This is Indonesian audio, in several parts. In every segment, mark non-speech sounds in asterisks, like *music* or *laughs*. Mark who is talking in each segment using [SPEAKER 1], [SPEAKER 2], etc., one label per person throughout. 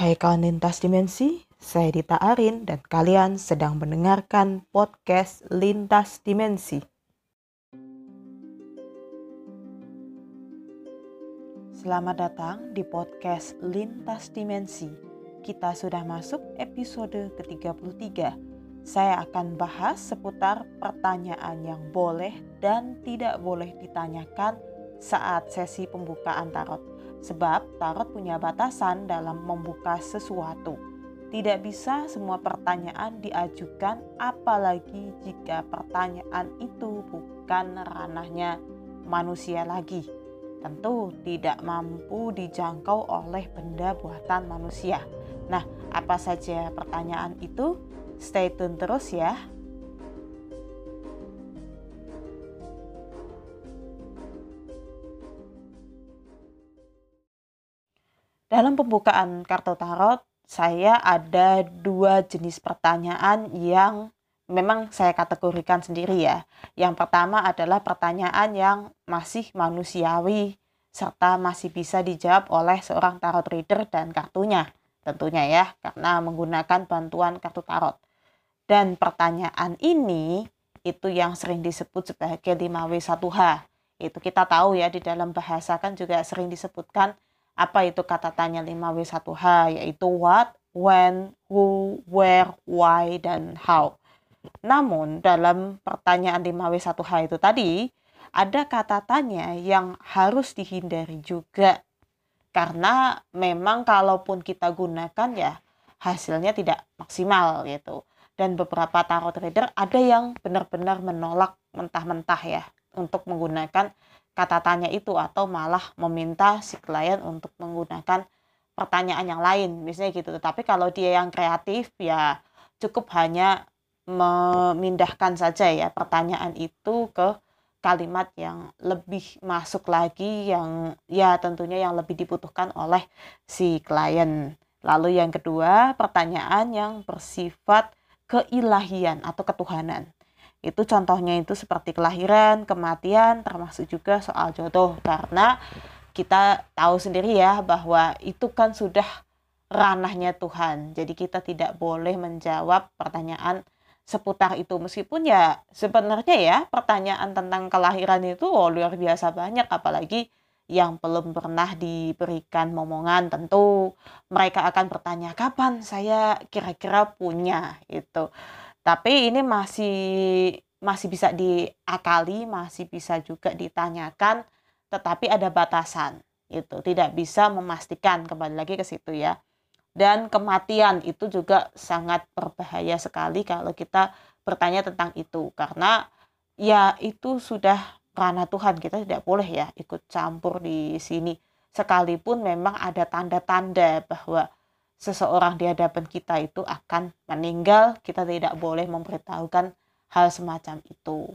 [SPEAKER 1] Hai kawan lintas dimensi, saya Dita Arin dan kalian sedang mendengarkan podcast Lintas Dimensi. Selamat datang di podcast Lintas Dimensi. Kita sudah masuk episode ke-33. Saya akan bahas seputar pertanyaan yang boleh dan tidak boleh ditanyakan saat sesi pembukaan tarot Sebab tarot punya batasan dalam membuka sesuatu. Tidak bisa semua pertanyaan diajukan apalagi jika pertanyaan itu bukan ranahnya manusia lagi. Tentu tidak mampu dijangkau oleh benda buatan manusia. Nah, apa saja pertanyaan itu? Stay tune terus ya. Dalam pembukaan kartu tarot, saya ada dua jenis pertanyaan yang memang saya kategorikan sendiri ya. Yang pertama adalah pertanyaan yang masih manusiawi serta masih bisa dijawab oleh seorang tarot reader dan kartunya tentunya ya karena menggunakan bantuan kartu tarot. Dan pertanyaan ini itu yang sering disebut sebagai 5W1H. Itu kita tahu ya di dalam bahasa kan juga sering disebutkan apa itu kata tanya 5W1H yaitu what, when, who, where, why, dan how. Namun dalam pertanyaan 5W1H itu tadi ada kata tanya yang harus dihindari juga. Karena memang kalaupun kita gunakan ya hasilnya tidak maksimal gitu. Dan beberapa tarot reader ada yang benar-benar menolak mentah-mentah ya untuk menggunakan kata tanya itu atau malah meminta si klien untuk menggunakan pertanyaan yang lain misalnya gitu tetapi kalau dia yang kreatif ya cukup hanya memindahkan saja ya pertanyaan itu ke kalimat yang lebih masuk lagi yang ya tentunya yang lebih dibutuhkan oleh si klien. Lalu yang kedua, pertanyaan yang bersifat keilahian atau ketuhanan. Itu contohnya itu seperti kelahiran, kematian, termasuk juga soal jodoh. Karena kita tahu sendiri ya bahwa itu kan sudah ranahnya Tuhan. Jadi kita tidak boleh menjawab pertanyaan seputar itu meskipun ya sebenarnya ya pertanyaan tentang kelahiran itu oh, luar biasa banyak apalagi yang belum pernah diberikan momongan tentu mereka akan bertanya kapan saya kira-kira punya itu tapi ini masih masih bisa diakali, masih bisa juga ditanyakan, tetapi ada batasan. Itu tidak bisa memastikan kembali lagi ke situ ya. Dan kematian itu juga sangat berbahaya sekali kalau kita bertanya tentang itu karena ya itu sudah ranah Tuhan kita tidak boleh ya ikut campur di sini sekalipun memang ada tanda-tanda bahwa seseorang di hadapan kita itu akan meninggal, kita tidak boleh memberitahukan hal semacam itu.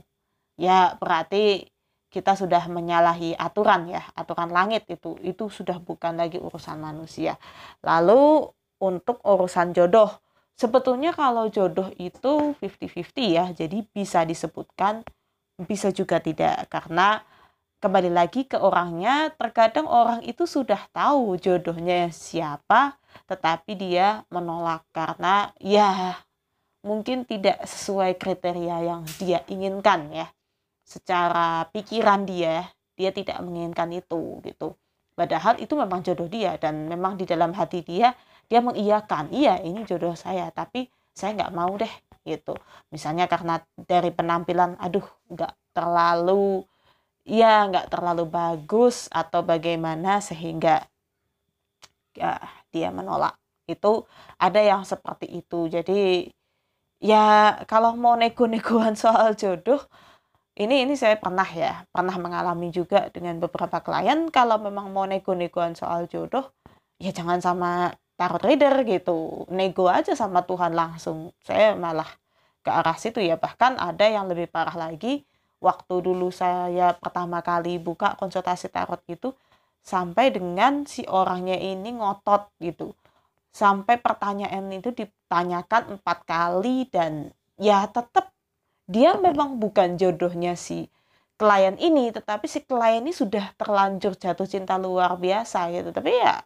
[SPEAKER 1] Ya, berarti kita sudah menyalahi aturan ya, aturan langit itu. Itu sudah bukan lagi urusan manusia. Lalu untuk urusan jodoh, sebetulnya kalau jodoh itu 50-50 ya, jadi bisa disebutkan bisa juga tidak karena kembali lagi ke orangnya terkadang orang itu sudah tahu jodohnya siapa tetapi dia menolak karena ya mungkin tidak sesuai kriteria yang dia inginkan ya. Secara pikiran dia dia tidak menginginkan itu gitu. Padahal itu memang jodoh dia dan memang di dalam hati dia dia mengiyakan iya ini jodoh saya tapi saya nggak mau deh gitu. Misalnya karena dari penampilan aduh nggak terlalu ya nggak terlalu bagus atau bagaimana sehingga ya dia menolak. Itu ada yang seperti itu. Jadi ya kalau mau nego-negoan *laughs* soal jodoh ini ini saya pernah ya pernah mengalami juga dengan beberapa klien. Kalau memang mau nego-negoan soal jodoh ya jangan sama tarot reader gitu. Nego aja sama Tuhan langsung. Saya malah ke arah situ ya. Bahkan ada yang lebih parah lagi. Waktu dulu saya pertama kali buka konsultasi tarot itu sampai dengan si orangnya ini ngotot gitu. Sampai pertanyaan itu ditanyakan empat kali dan ya tetap dia memang bukan jodohnya si klien ini tetapi si klien ini sudah terlanjur jatuh cinta luar biasa gitu. Tapi ya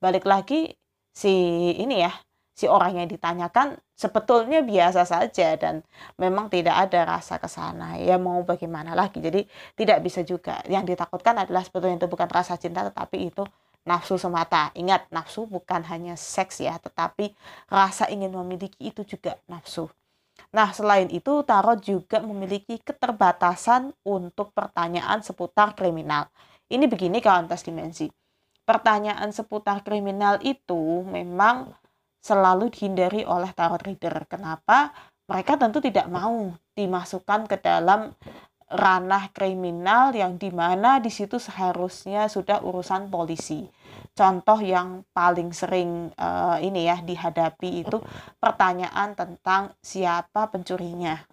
[SPEAKER 1] balik lagi si ini ya si orang yang ditanyakan sebetulnya biasa saja dan memang tidak ada rasa ke sana ya mau bagaimana lagi? Jadi tidak bisa juga. Yang ditakutkan adalah sebetulnya itu bukan rasa cinta tetapi itu nafsu semata. Ingat nafsu bukan hanya seks ya tetapi rasa ingin memiliki itu juga nafsu. Nah, selain itu, tarot juga memiliki keterbatasan untuk pertanyaan seputar kriminal. Ini begini kawan tas dimensi. Pertanyaan seputar kriminal itu memang selalu dihindari oleh tarot reader. Kenapa? Mereka tentu tidak mau dimasukkan ke dalam ranah kriminal yang di mana di situ seharusnya sudah urusan polisi contoh yang paling sering uh, ini ya dihadapi itu pertanyaan tentang siapa pencurinya,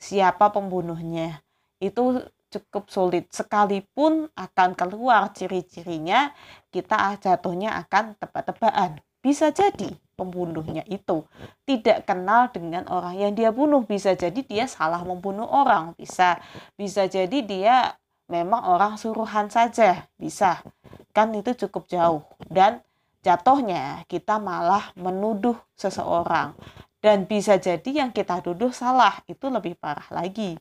[SPEAKER 1] siapa pembunuhnya. Itu cukup sulit sekalipun akan keluar ciri-cirinya kita jatuhnya akan tebak-tebakan bisa jadi pembunuhnya itu. Tidak kenal dengan orang yang dia bunuh. Bisa jadi dia salah membunuh orang. Bisa. Bisa jadi dia memang orang suruhan saja. Bisa. Kan itu cukup jauh. Dan jatuhnya kita malah menuduh seseorang. Dan bisa jadi yang kita tuduh salah. Itu lebih parah lagi.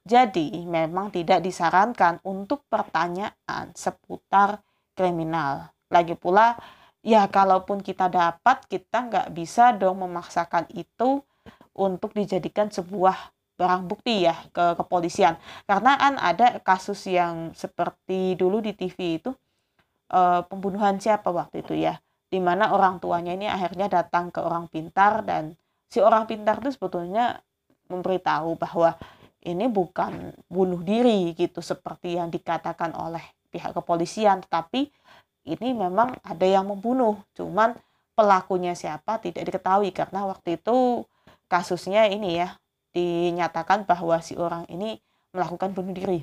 [SPEAKER 1] Jadi memang tidak disarankan untuk pertanyaan seputar kriminal. Lagi pula ya kalaupun kita dapat kita nggak bisa dong memaksakan itu untuk dijadikan sebuah barang bukti ya ke kepolisian. Karena kan ada kasus yang seperti dulu di TV itu uh, pembunuhan siapa waktu itu ya di mana orang tuanya ini akhirnya datang ke orang pintar dan si orang pintar itu sebetulnya memberitahu bahwa ini bukan bunuh diri gitu seperti yang dikatakan oleh pihak kepolisian tetapi ini memang ada yang membunuh. Cuman pelakunya siapa tidak diketahui karena waktu itu kasusnya ini ya dinyatakan bahwa si orang ini melakukan bunuh diri.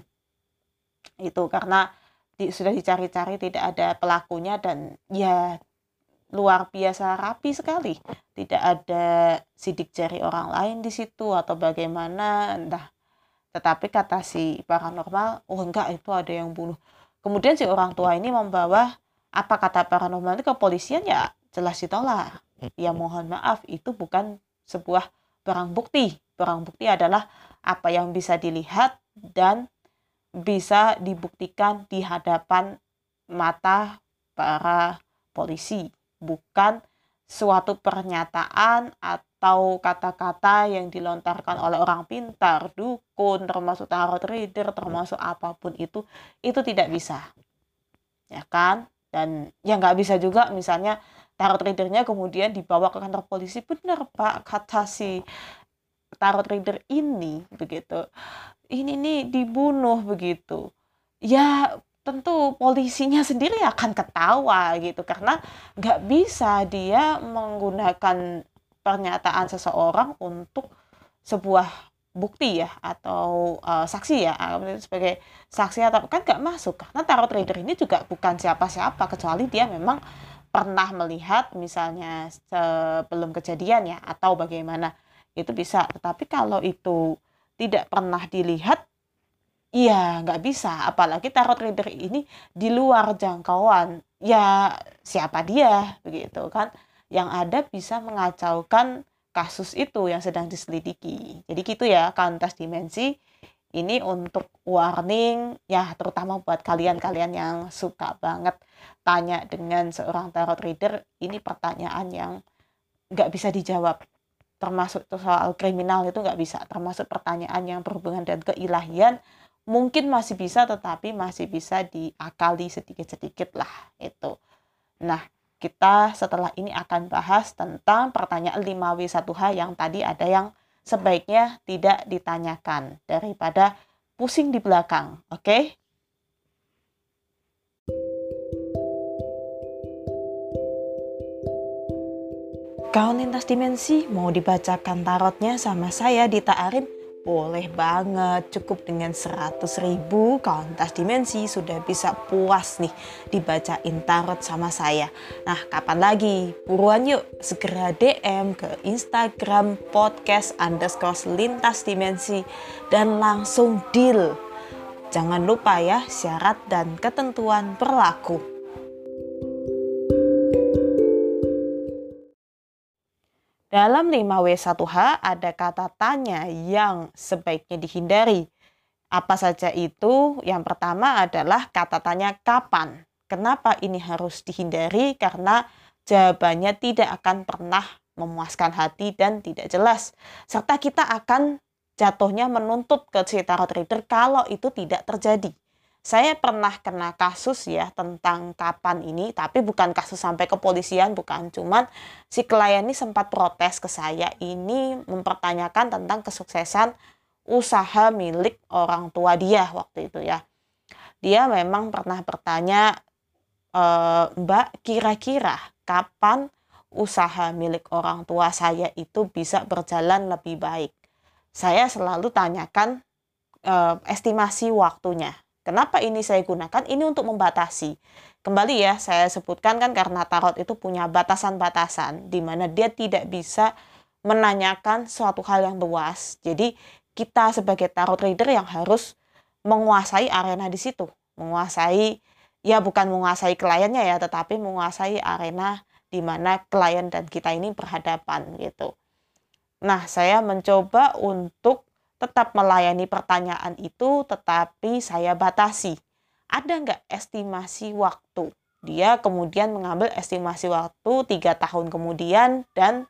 [SPEAKER 1] Itu karena di, sudah dicari-cari tidak ada pelakunya dan ya luar biasa rapi sekali. Tidak ada sidik jari orang lain di situ atau bagaimana. Entah tetapi kata si paranormal oh enggak itu ada yang bunuh. Kemudian si orang tua ini membawa apa kata paranormal itu kepolisian? Ya jelas ditolak. Ya mohon maaf itu bukan sebuah barang bukti. Barang bukti adalah apa yang bisa dilihat dan bisa dibuktikan di hadapan mata para polisi, bukan suatu pernyataan atau kata-kata yang dilontarkan oleh orang pintar, dukun, termasuk tarot reader, termasuk apa pun itu, itu tidak bisa. Ya kan? Dan ya nggak bisa juga misalnya tarot readernya kemudian dibawa ke kantor polisi, benar Pak, kata si tarot reader ini begitu. Ini nih dibunuh begitu. Ya tentu polisinya sendiri akan ketawa gitu. Karena nggak bisa dia menggunakan pernyataan seseorang untuk sebuah bukti ya atau uh, saksi ya sebagai saksi atau kan nggak masuk. Karena tarot reader ini juga bukan siapa-siapa kecuali dia memang pernah melihat misalnya sebelum kejadian ya atau bagaimana itu bisa. Tetapi kalau itu tidak pernah dilihat iya nggak bisa. Apalagi tarot reader ini di luar jangkauan. Ya siapa dia? Begitu kan. Yang ada bisa mengacaukan kasus itu yang sedang diselidiki. Jadi gitu ya kantas dimensi. Ini untuk warning ya terutama buat kalian-kalian yang suka banget tanya dengan seorang tarot reader ini pertanyaan yang nggak bisa dijawab. Termasuk soal kriminal itu nggak bisa termasuk pertanyaan yang berhubungan dengan keilahian. Mungkin masih bisa tetapi masih bisa diakali sedikit-sedikit lah itu. Nah kita setelah ini akan bahas tentang pertanyaan 5W1H yang tadi ada yang sebaiknya tidak ditanyakan daripada pusing di belakang oke okay? Kau lintas dimensi mau dibacakan tarotnya sama saya Dita Arin? Boleh banget, cukup dengan 100 ribu lintas dimensi sudah bisa puas nih dibacain tarot sama saya. Nah kapan lagi? Buruan yuk segera DM ke Instagram podcast underscore lintas dimensi dan langsung deal. Jangan lupa ya syarat dan ketentuan berlaku. Dalam 5W1H ada kata tanya yang sebaiknya dihindari. Apa saja itu? Yang pertama adalah kata tanya kapan. Kenapa ini harus dihindari? Karena jawabannya tidak akan pernah memuaskan hati dan tidak jelas. Serta kita akan jatuhnya menuntut ke si tarot reader kalau itu tidak terjadi saya pernah kena kasus ya tentang kapan ini, tapi bukan kasus sampai kepolisian, bukan. Cuman si klien ini sempat protes ke saya ini mempertanyakan tentang kesuksesan usaha milik orang tua dia waktu itu ya. Dia memang pernah bertanya, e, Mbak, kira-kira kapan usaha milik orang tua saya itu bisa berjalan lebih baik? Saya selalu tanyakan e, estimasi waktunya Kenapa ini saya gunakan? Ini untuk membatasi. Kembali ya, saya sebutkan kan karena tarot itu punya batasan-batasan di mana dia tidak bisa menanyakan suatu hal yang luas. Jadi kita sebagai tarot reader yang harus menguasai arena di situ, menguasai ya bukan menguasai kliennya ya, tetapi menguasai arena di mana klien dan kita ini berhadapan gitu. Nah, saya mencoba untuk tetap melayani pertanyaan itu, tetapi saya batasi. Ada nggak estimasi waktu? Dia kemudian mengambil estimasi waktu tiga tahun kemudian dan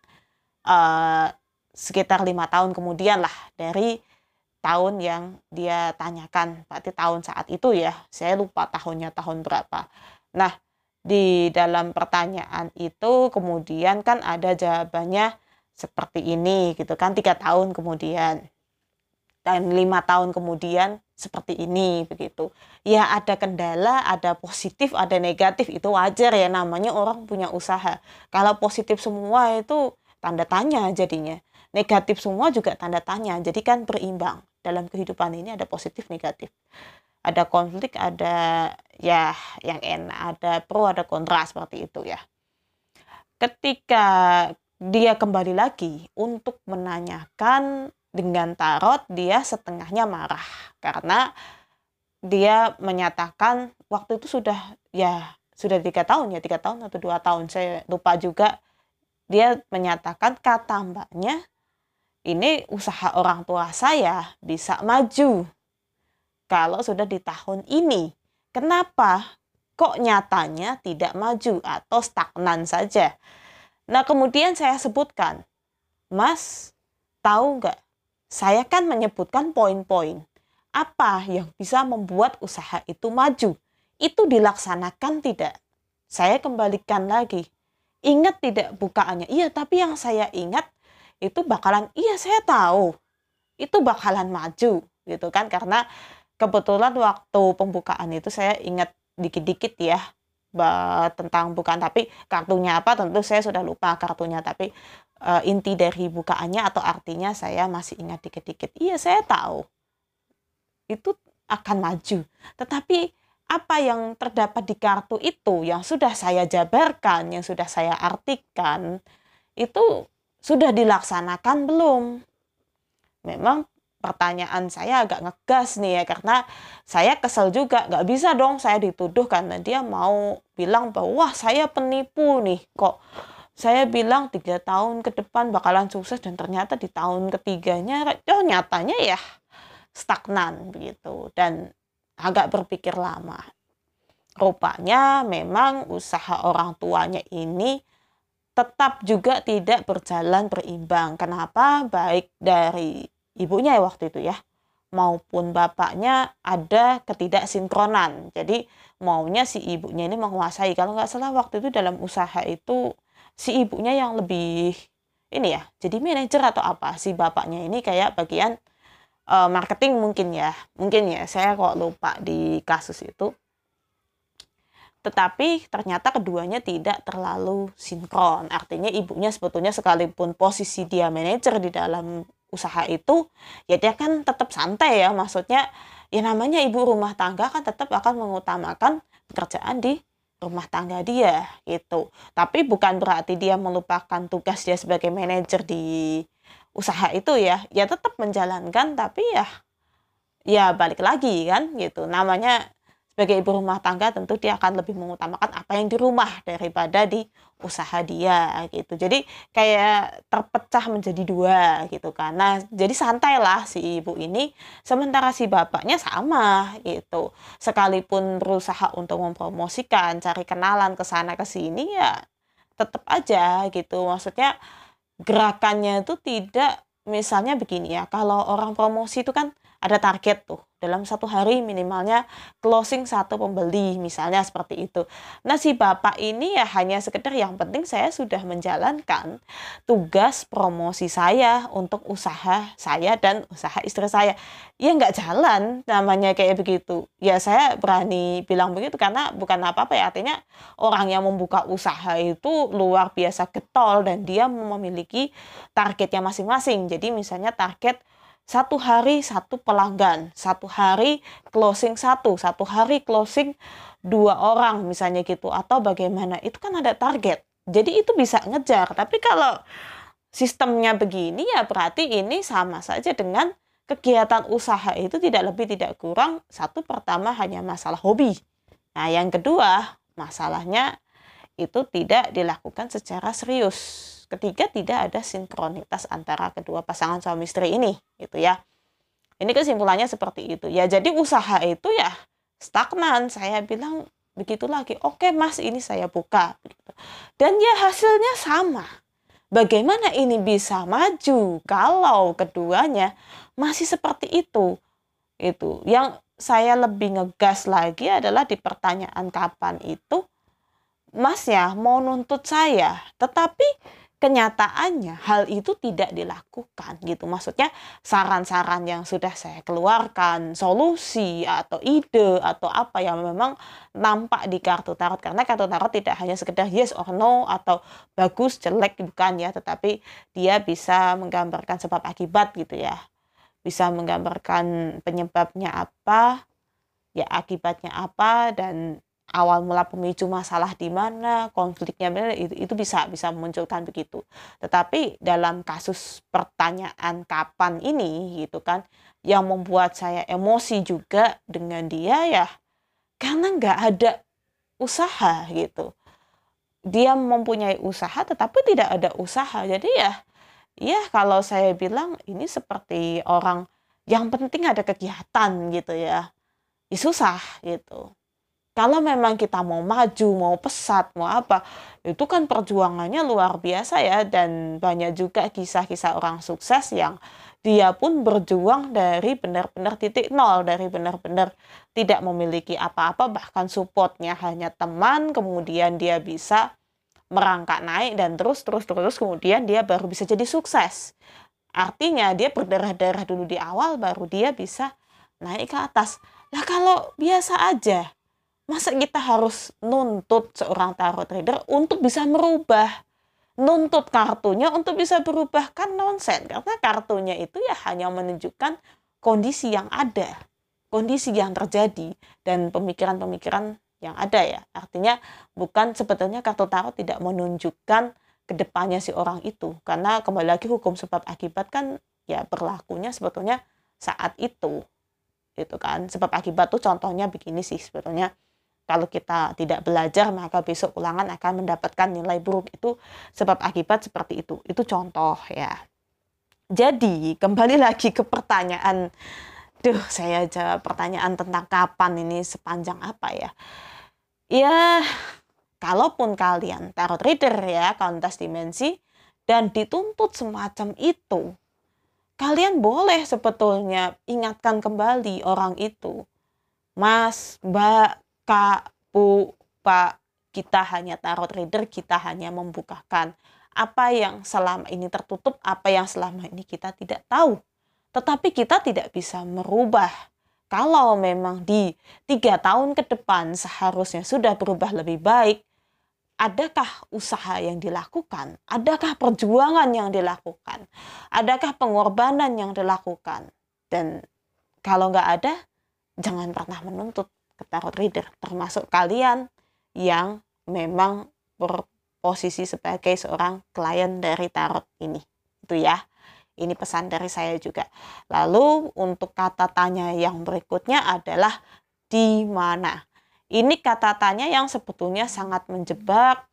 [SPEAKER 1] uh, sekitar lima tahun kemudian lah dari tahun yang dia tanyakan. Berarti tahun saat itu ya, saya lupa tahunnya tahun berapa. Nah, di dalam pertanyaan itu kemudian kan ada jawabannya seperti ini gitu kan tiga tahun kemudian dan lima tahun kemudian seperti ini begitu. Ya ada kendala ada positif ada negatif itu wajar ya namanya orang punya usaha. Kalau positif semua itu tanda tanya jadinya. Negatif semua juga tanda tanya jadi kan berimbang. Dalam kehidupan ini ada positif negatif. Ada konflik ada ya yang enak ada pro ada kontra seperti itu ya. Ketika dia kembali lagi untuk menanyakan dengan tarot dia setengahnya marah karena dia menyatakan waktu itu sudah ya sudah tiga tahun ya tiga tahun atau dua tahun. Saya lupa juga. Dia menyatakan kata mbaknya ini usaha orang tua saya bisa maju kalau sudah di tahun ini. Kenapa kok nyatanya tidak maju atau stagnan saja? Nah kemudian saya sebutkan mas tahu nggak saya kan menyebutkan poin-poin apa yang bisa membuat usaha itu maju. Itu dilaksanakan tidak? Saya kembalikan lagi. Ingat tidak bukaannya? Iya, tapi yang saya ingat itu bakalan iya saya tahu. Itu bakalan maju gitu kan karena kebetulan waktu pembukaan itu saya ingat dikit-dikit ya tentang bukan tapi kartunya apa tentu saya sudah lupa kartunya tapi uh, inti dari bukaannya atau artinya saya masih ingat dikit-dikit. Iya, saya tahu. Itu akan maju. Tetapi apa yang terdapat di kartu itu yang sudah saya jabarkan, yang sudah saya artikan, itu sudah dilaksanakan belum? Memang pertanyaan saya agak ngegas nih ya karena saya kesel juga nggak bisa dong saya dituduh karena dia mau bilang bahwa wah saya penipu nih kok saya bilang tiga tahun ke depan bakalan sukses dan ternyata di tahun ketiganya oh nyatanya ya stagnan begitu dan agak berpikir lama. Rupanya memang usaha orang tuanya ini tetap juga tidak berjalan berimbang. Kenapa? Baik dari ibunya ya waktu itu ya maupun bapaknya ada ketidaksinkronan. Jadi maunya si ibunya ini menguasai. Kalau nggak salah waktu itu dalam usaha itu si ibunya yang lebih ini ya jadi manajer atau apa si bapaknya ini kayak bagian uh, marketing mungkin ya mungkin ya saya kok lupa di kasus itu tetapi ternyata keduanya tidak terlalu sinkron artinya ibunya sebetulnya sekalipun posisi dia manajer di dalam usaha itu ya dia kan tetap santai ya maksudnya ya namanya ibu rumah tangga kan tetap akan mengutamakan pekerjaan di rumah tangga dia gitu. Tapi bukan berarti dia melupakan tugas dia sebagai manajer di usaha itu ya. Ya tetap menjalankan tapi ya ya balik lagi kan gitu. Namanya sebagai ibu rumah tangga tentu dia akan lebih mengutamakan apa yang di rumah daripada di usaha dia gitu. Jadi kayak terpecah menjadi dua gitu kan. Nah, jadi santai lah si ibu ini sementara si bapaknya sama gitu. Sekalipun berusaha untuk mempromosikan, cari kenalan ke sana ke sini ya tetap aja gitu. Maksudnya gerakannya itu tidak misalnya begini ya. Kalau orang promosi itu kan ada target tuh dalam satu hari minimalnya closing satu pembeli misalnya seperti itu. Nah si bapak ini ya hanya sekedar yang penting saya sudah menjalankan tugas promosi saya untuk usaha saya dan usaha istri saya. Ya nggak jalan namanya kayak begitu. Ya saya berani bilang begitu karena bukan apa-apa ya artinya orang yang membuka usaha itu luar biasa getol dan dia memiliki targetnya masing-masing. Jadi misalnya target satu hari satu pelanggan, satu hari closing satu, satu hari closing dua orang misalnya gitu. Atau bagaimana. Itu kan ada target. Jadi itu bisa ngejar. Tapi kalau sistemnya begini ya berarti ini sama saja dengan kegiatan usaha. Itu tidak lebih tidak kurang. Satu pertama hanya masalah hobi. Nah, yang kedua, masalahnya itu tidak dilakukan secara serius ketiga tidak ada sinkronitas antara kedua pasangan suami istri ini gitu ya. Ini kesimpulannya seperti itu. Ya jadi usaha itu ya stagnan. Saya bilang begitu lagi oke mas ini saya buka gitu. dan ya hasilnya sama. Bagaimana ini bisa maju kalau keduanya masih seperti itu? Itu. Yang saya lebih ngegas lagi adalah di pertanyaan kapan itu Mas ya mau nuntut saya. Tetapi kenyataannya hal itu tidak dilakukan gitu. Maksudnya saran-saran yang sudah saya keluarkan solusi atau ide atau apa yang memang nampak di kartu tarot. Karena kartu tarot tidak hanya sekedar yes or no atau bagus jelek bukan ya tetapi dia bisa menggambarkan sebab akibat gitu ya. Bisa menggambarkan penyebabnya apa ya akibatnya apa dan awal mula pemicu masalah di mana, konfliknya itu, itu bisa bisa memunculkan begitu. Tetapi dalam kasus pertanyaan kapan ini gitu kan yang membuat saya emosi juga dengan dia ya karena nggak ada usaha gitu. Dia mempunyai usaha tetapi tidak ada usaha. Jadi ya ya kalau saya bilang ini seperti orang yang penting ada kegiatan gitu ya. Ya susah gitu kalau memang kita mau maju, mau pesat, mau apa, itu kan perjuangannya luar biasa ya dan banyak juga kisah-kisah orang sukses yang dia pun berjuang dari benar-benar titik nol, dari benar-benar tidak memiliki apa-apa, bahkan supportnya hanya teman, kemudian dia bisa merangkak naik dan terus terus terus kemudian dia baru bisa jadi sukses. Artinya dia berdarah-darah dulu di awal baru dia bisa naik ke atas. Lah kalau biasa aja, masa kita harus nuntut seorang tarot trader untuk bisa merubah? Nuntut kartunya untuk bisa berubah kan nonsen karena kartunya itu ya hanya menunjukkan kondisi yang ada kondisi yang terjadi dan pemikiran-pemikiran yang ada ya. Artinya bukan sebetulnya kartu tarot tidak menunjukkan ke depannya si orang itu. Karena kembali lagi hukum sebab akibat kan ya berlakunya sebetulnya saat itu. Itu kan. Sebab akibat tuh contohnya begini sih sebetulnya kalau kita tidak belajar maka besok ulangan akan mendapatkan nilai buruk. Itu sebab akibat seperti itu. Itu contoh ya. Jadi kembali lagi ke pertanyaan. Duh saya jawab pertanyaan tentang kapan ini sepanjang apa ya. Ya kalaupun kalian tarot reader ya kontes dimensi dan dituntut semacam itu kalian boleh sebetulnya ingatkan kembali orang itu. Mas, Mbak, Kak, Pak, kita hanya tarot reader, kita hanya membukakan apa yang selama ini tertutup, apa yang selama ini kita tidak tahu. Tetapi kita tidak bisa merubah. Kalau memang di tiga tahun ke depan seharusnya sudah berubah lebih baik, adakah usaha yang dilakukan? Adakah perjuangan yang dilakukan? Adakah pengorbanan yang dilakukan? Dan kalau nggak ada, jangan pernah menuntut ke tarot reader termasuk kalian yang memang berposisi sebagai seorang klien dari tarot ini. Itu ya ini pesan dari saya juga. Lalu untuk kata tanya yang berikutnya adalah di mana? Ini kata tanya yang sebetulnya sangat menjebak.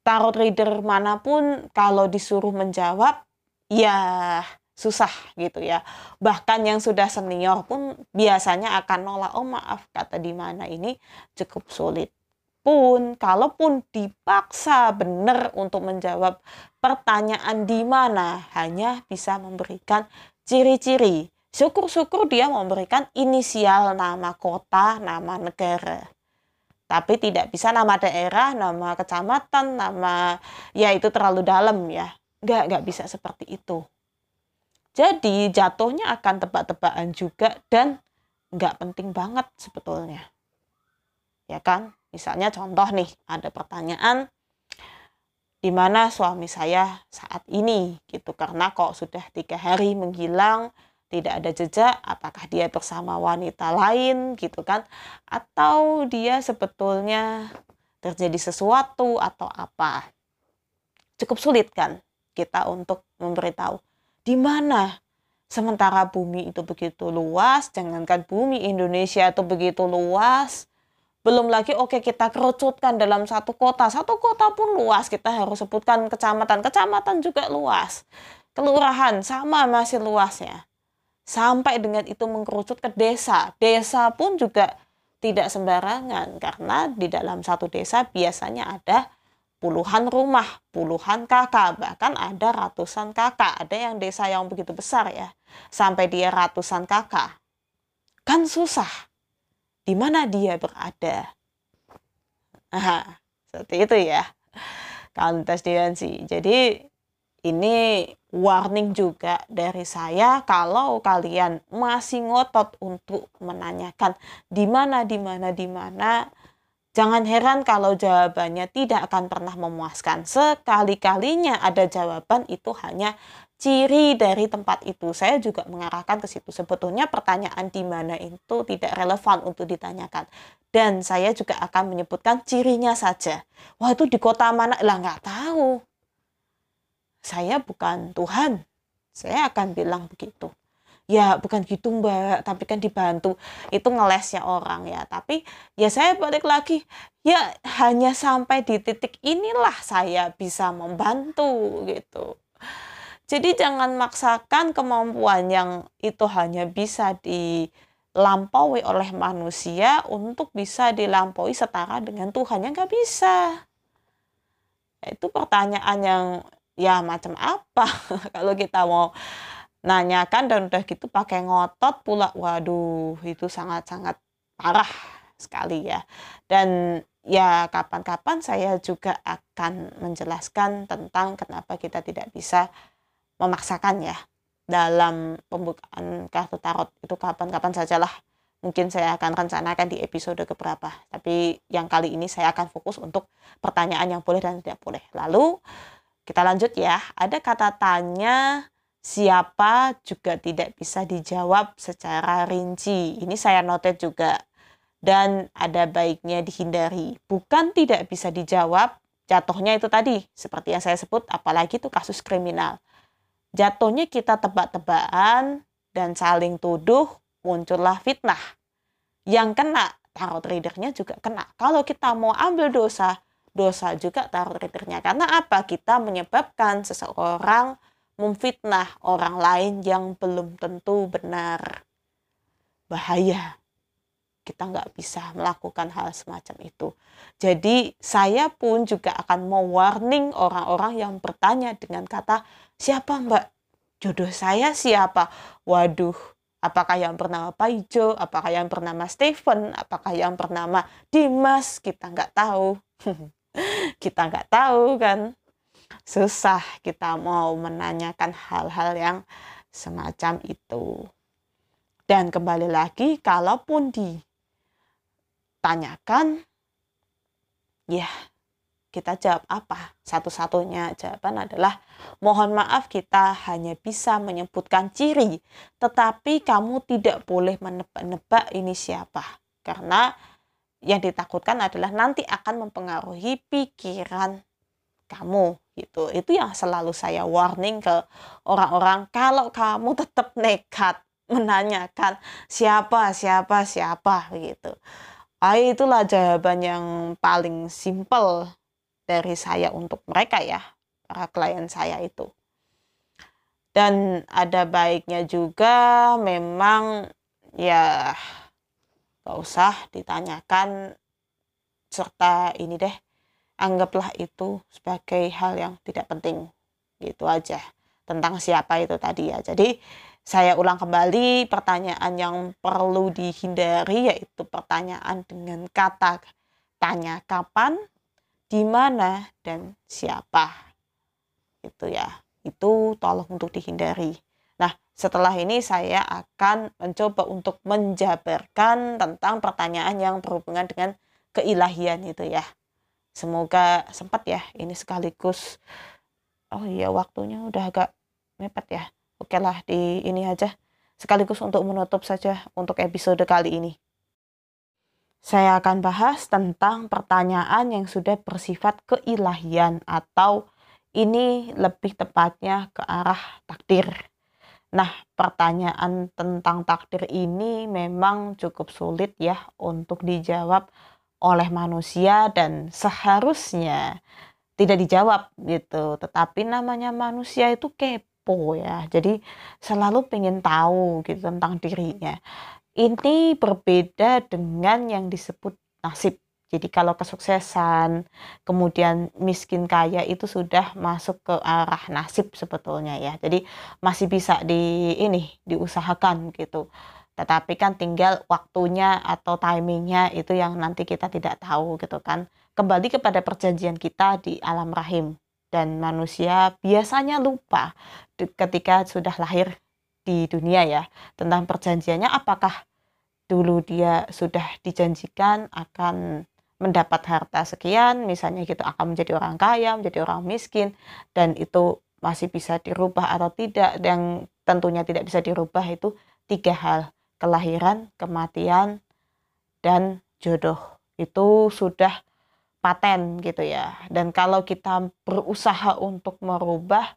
[SPEAKER 1] Tarot reader mana pun kalau disuruh menjawab, ya susah gitu ya. Bahkan yang sudah senior pun biasanya akan nolak, oh maaf kata di mana ini cukup sulit. Pun kalaupun dipaksa benar untuk menjawab pertanyaan di mana hanya bisa memberikan ciri-ciri. Syukur-syukur dia memberikan inisial nama kota, nama negara tapi tidak bisa nama daerah, nama kecamatan, nama ya itu terlalu dalam ya. Nggak, nggak bisa seperti itu. Jadi jatuhnya akan tebak-tebakan juga dan nggak penting banget sebetulnya. Ya kan? Misalnya contoh nih, ada pertanyaan di mana suami saya saat ini gitu karena kok sudah tiga hari menghilang tidak ada jejak, apakah dia bersama wanita lain gitu kan, atau dia sebetulnya terjadi sesuatu atau apa. Cukup sulit kan kita untuk memberitahu di mana? Sementara bumi itu begitu luas, jangankan bumi Indonesia itu begitu luas, belum lagi oke okay, kita kerucutkan dalam satu kota, satu kota pun luas, kita harus sebutkan kecamatan, kecamatan juga luas, kelurahan sama masih luasnya. Sampai dengan itu mengkerucut ke desa. Desa pun juga tidak sembarangan karena di dalam satu desa biasanya ada puluhan rumah, puluhan kakak, bahkan ada ratusan kakak. Ada yang desa yang begitu besar ya, sampai dia ratusan kakak. Kan susah. Di mana dia berada? Nah, seperti itu ya. Kantas Dewansi. Jadi ini warning juga dari saya kalau kalian masih ngotot untuk menanyakan di mana di mana di mana jangan heran kalau jawabannya tidak akan pernah memuaskan. Sekali-kalinya ada jawaban itu hanya ciri dari tempat itu. Saya juga mengarahkan ke situ. Sebetulnya pertanyaan di mana itu tidak relevan untuk ditanyakan. Dan saya juga akan menyebutkan cirinya saja. Wah itu di kota mana? Lah nggak tahu. Saya bukan Tuhan. Saya akan bilang begitu. Ya bukan gitu mbak, tapi kan dibantu. Itu ngelesnya orang ya. Tapi ya saya balik lagi, ya hanya sampai di titik inilah saya bisa membantu gitu. Jadi jangan maksakan kemampuan yang itu hanya bisa dilampaui oleh manusia untuk bisa dilampaui setara dengan Tuhan yang nggak bisa. Itu pertanyaan yang ya macam apa *laughs* kalau kita mau nanyakan dan udah gitu pakai ngotot pula. Waduh itu sangat-sangat parah sekali ya. Dan ya kapan-kapan saya juga akan menjelaskan tentang kenapa kita tidak bisa memaksakan ya dalam pembukaan kartu tarot. Itu kapan-kapan sajalah. Mungkin saya akan rencanakan di episode keberapa. Tapi yang kali ini saya akan fokus untuk pertanyaan yang boleh dan tidak boleh. Lalu kita lanjut ya. Ada kata tanya siapa juga tidak bisa dijawab secara rinci. Ini saya notet juga. Dan ada baiknya dihindari. Bukan tidak bisa dijawab, jatuhnya itu tadi. Seperti yang saya sebut, apalagi itu kasus kriminal. Jatuhnya kita tebak-tebakan dan saling tuduh, muncullah fitnah. Yang kena, tarot readernya juga kena. Kalau kita mau ambil dosa, dosa juga tarot readernya. Karena apa? Kita menyebabkan seseorang memfitnah orang lain yang belum tentu benar. Bahaya. Kita nggak bisa melakukan hal semacam itu. Jadi saya pun juga akan mau warning orang-orang yang bertanya dengan kata, siapa mbak? Jodoh saya siapa? Waduh, apakah yang bernama Paijo, apakah yang bernama Stephen, apakah yang bernama Dimas, kita nggak tahu. *laughs* kita nggak tahu kan susah kita mau menanyakan hal-hal yang semacam itu. Dan kembali lagi kalaupun ditanyakan ya kita jawab apa? Satu-satunya jawaban adalah mohon maaf kita hanya bisa menyebutkan ciri tetapi kamu tidak boleh menebak-nebak ini siapa. Karena yang ditakutkan adalah nanti akan mempengaruhi pikiran kamu gitu. Itu yang selalu saya warning ke orang-orang kalau kamu tetap nekat menanyakan siapa siapa siapa begitu. Ah, itulah jawaban yang paling simple dari saya untuk mereka ya, para klien saya itu. Dan ada baiknya juga memang ya gak usah ditanyakan serta ini deh anggaplah itu sebagai hal yang tidak penting gitu aja tentang siapa itu tadi ya. Jadi saya ulang kembali pertanyaan yang perlu dihindari yaitu pertanyaan dengan kata tanya kapan di mana dan siapa. Itu ya itu tolong untuk dihindari. Nah setelah ini saya akan mencoba untuk menjabarkan tentang pertanyaan yang berhubungan dengan keilahian itu ya. Semoga sempat ya ini sekaligus oh iya waktunya udah agak mepet ya. Oke lah di ini aja sekaligus untuk menutup saja untuk episode kali ini. Saya akan bahas tentang pertanyaan yang sudah bersifat keilahian atau ini lebih tepatnya ke arah takdir. Nah, pertanyaan tentang takdir ini memang cukup sulit ya untuk dijawab oleh manusia dan seharusnya tidak dijawab gitu. Tetapi namanya manusia itu kepo ya. Jadi selalu pengen tahu gitu tentang dirinya. Ini berbeda dengan yang disebut nasib jadi kalau kesuksesan, kemudian miskin kaya itu sudah masuk ke arah nasib sebetulnya ya. Jadi masih bisa di ini diusahakan gitu. Tetapi kan tinggal waktunya atau timingnya itu yang nanti kita tidak tahu gitu kan. Kembali kepada perjanjian kita di alam rahim. Dan manusia biasanya lupa ketika sudah lahir di dunia ya. Tentang perjanjiannya apakah dulu dia sudah dijanjikan akan mendapat harta sekian, misalnya gitu akan menjadi orang kaya, menjadi orang miskin, dan itu masih bisa dirubah atau tidak, yang tentunya tidak bisa dirubah itu tiga hal, kelahiran, kematian, dan jodoh. Itu sudah paten gitu ya. Dan kalau kita berusaha untuk merubah,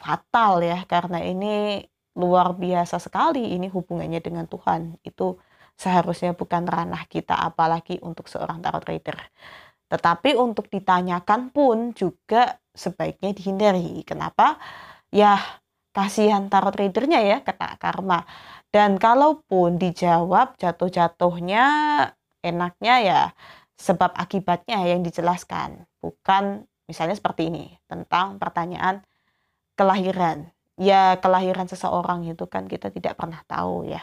[SPEAKER 1] fatal ya, karena ini luar biasa sekali ini hubungannya dengan Tuhan. Itu seharusnya bukan ranah kita apalagi untuk seorang tarot reader. Tetapi untuk ditanyakan pun juga sebaiknya dihindari. Kenapa? Ya kasihan tarot readernya ya kena karma. Dan kalaupun dijawab jatuh-jatuhnya enaknya ya sebab akibatnya yang dijelaskan. Bukan misalnya seperti ini tentang pertanyaan kelahiran. Ya kelahiran seseorang itu kan kita tidak pernah tahu ya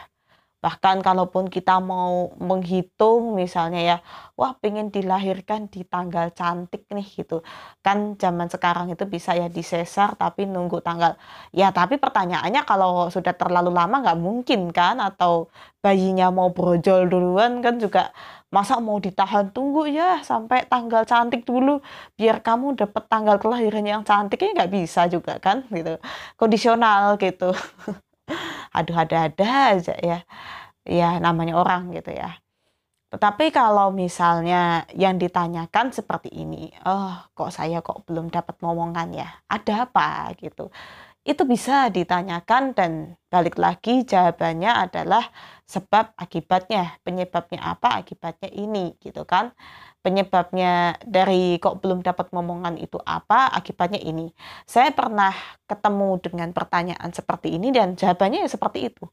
[SPEAKER 1] Bahkan kalaupun kita mau menghitung misalnya ya, wah pengen dilahirkan di tanggal cantik nih gitu. Kan zaman sekarang itu bisa ya disesar tapi nunggu tanggal. Ya tapi pertanyaannya kalau sudah terlalu lama nggak mungkin kan atau bayinya mau brojol duluan kan juga masa mau ditahan tunggu ya sampai tanggal cantik dulu biar kamu dapat tanggal kelahiran yang cantik ini nggak bisa juga kan gitu kondisional gitu *laughs* aduh ada-ada aja ya. Ya namanya orang gitu ya. Tetapi kalau misalnya yang ditanyakan seperti ini oh kok saya kok belum dapat ngomongan ya? Ada apa? gitu. Itu bisa ditanyakan dan balik lagi jawabannya adalah sebab akibatnya penyebabnya apa akibatnya ini gitu kan penyebabnya dari kok belum dapat ngomongan itu apa akibatnya ini. Saya pernah ketemu dengan pertanyaan seperti ini dan jawabannya ya seperti itu.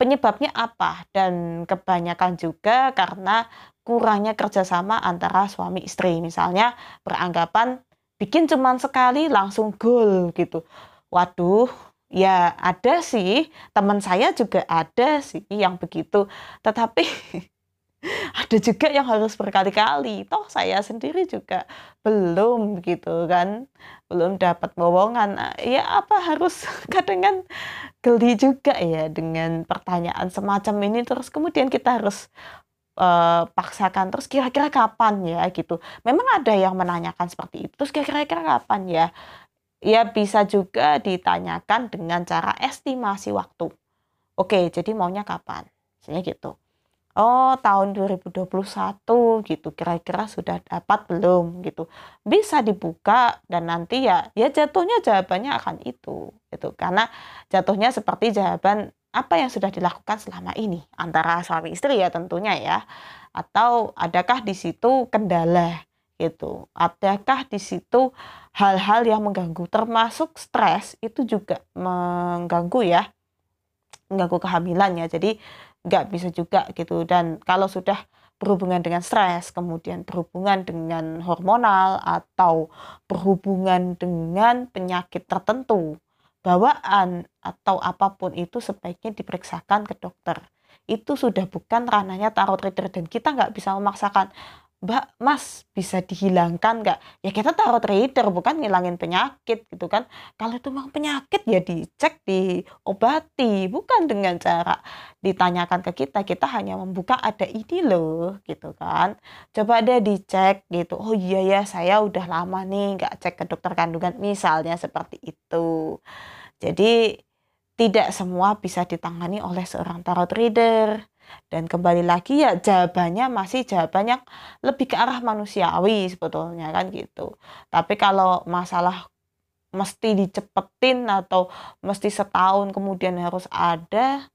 [SPEAKER 1] Penyebabnya apa? Dan kebanyakan juga karena kurangnya kerjasama antara suami istri. Misalnya beranggapan bikin cuman sekali langsung goal gitu. Waduh ya ada sih. Teman saya juga ada sih yang begitu. Tetapi *laughs* *laughs* ada juga yang harus berkali-kali. Toh saya sendiri juga belum gitu kan. Belum dapat bohongan nah, ya apa harus *laughs* kadang kan geli juga ya dengan pertanyaan semacam ini. Terus kemudian kita harus uh, paksakan terus kira-kira kapan ya gitu. Memang ada yang menanyakan seperti itu. Terus kira-kira kapan ya? Ya bisa juga ditanyakan dengan cara estimasi waktu. Oke jadi maunya kapan? Misalnya gitu oh tahun 2021 gitu kira-kira sudah dapat belum gitu. Bisa dibuka dan nanti ya ya jatuhnya jawabannya akan itu itu karena jatuhnya seperti jawaban apa yang sudah dilakukan selama ini antara suami istri ya tentunya ya. Atau adakah di situ kendala gitu. Adakah di situ hal-hal yang mengganggu termasuk stres itu juga mengganggu ya mengganggu kehamilan ya. Jadi nggak bisa juga gitu dan kalau sudah berhubungan dengan stres, kemudian berhubungan dengan hormonal atau berhubungan dengan penyakit tertentu, bawaan atau apa pun itu sebaiknya diperiksakan ke dokter. Itu sudah bukan ranahnya tarot reader dan kita nggak bisa memaksakan Mbak, Mas bisa dihilangkan nggak? Ya kita taruh trader bukan ngilangin penyakit gitu kan. Kalau itu memang penyakit ya dicek, diobati, bukan dengan cara ditanyakan ke kita. Kita hanya membuka ada ini loh gitu kan. Coba deh dicek gitu. Oh iya ya saya udah lama nih nggak cek ke dokter kandungan misalnya seperti itu. Jadi tidak semua bisa ditangani oleh seorang tarot reader dan kembali lagi ya jawabannya masih jawaban yang lebih ke arah manusiawi sebetulnya kan gitu. Tapi kalau masalah mesti dicepetin atau mesti setahun kemudian harus ada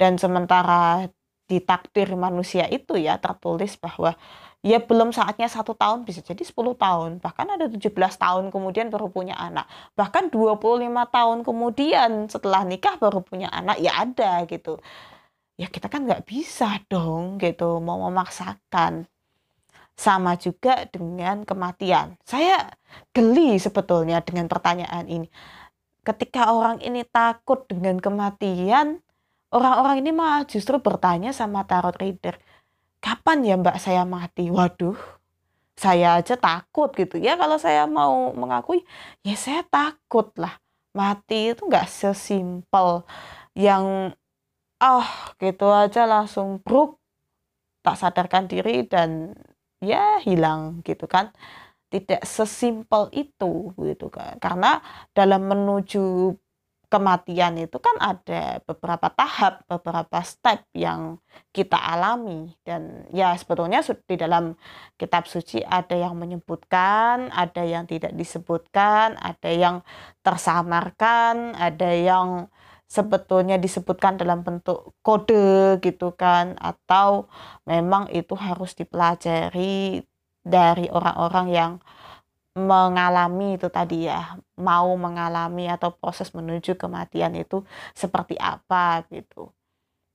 [SPEAKER 1] dan sementara di takdir manusia itu ya tertulis bahwa ya belum saatnya satu tahun bisa jadi 10 tahun. Bahkan ada 17 tahun kemudian baru punya anak. Bahkan 25 tahun kemudian setelah nikah baru punya anak ya ada gitu ya kita kan nggak bisa dong gitu mau memaksakan. Sama juga dengan kematian. Saya geli sebetulnya dengan pertanyaan ini. Ketika orang ini takut dengan kematian orang-orang ini malah justru bertanya sama tarot reader kapan ya mbak saya mati? Waduh saya aja takut gitu. Ya kalau saya mau mengakui ya saya takut lah mati itu nggak sesimpel yang ah gitu aja langsung bruk. Tak sadarkan diri dan ya hilang gitu kan. Tidak sesimpel itu gitu kan. Karena dalam menuju kematian itu kan ada beberapa tahap, beberapa step yang kita alami. Dan ya sebetulnya di dalam kitab suci ada yang menyebutkan, ada yang tidak disebutkan, ada yang tersamarkan, ada yang sebetulnya disebutkan dalam bentuk kode gitu kan atau memang itu harus dipelajari dari orang-orang yang mengalami itu tadi ya mau mengalami atau proses menuju kematian itu seperti apa gitu.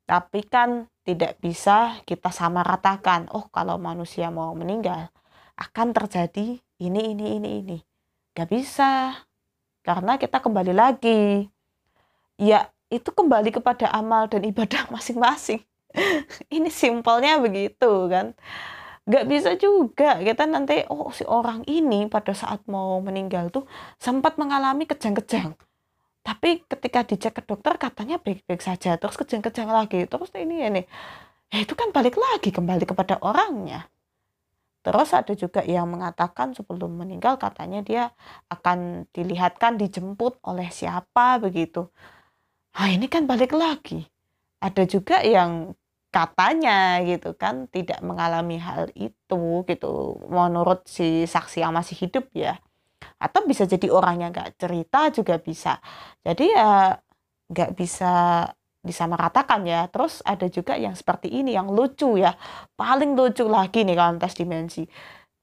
[SPEAKER 1] Tapi kan tidak bisa kita sama ratakan oh kalau manusia mau meninggal akan terjadi ini ini ini ini. Gak bisa karena kita kembali lagi ya itu kembali kepada amal dan ibadah *laughs* masing-masing. Ini simpelnya begitu kan. Gak bisa juga kita nanti oh si orang ini pada saat mau meninggal tuh sempat mengalami kejang-kejang. Tapi ketika dicek ke dokter katanya baik-baik saja terus kejang-kejang lagi terus ini ini. Ya itu kan balik lagi kembali kepada orangnya. Terus ada juga yang mengatakan sebelum meninggal katanya dia akan dilihatkan dijemput oleh siapa begitu. Nah, ini kan balik lagi. Ada juga yang katanya gitu kan tidak mengalami hal itu gitu menurut si saksi yang masih hidup ya. Atau bisa jadi orang yang nggak cerita juga bisa. Jadi ya nggak bisa disamaratakan ya. Terus ada juga yang seperti ini yang lucu ya. Paling lucu lagi nih kalau tes dimensi.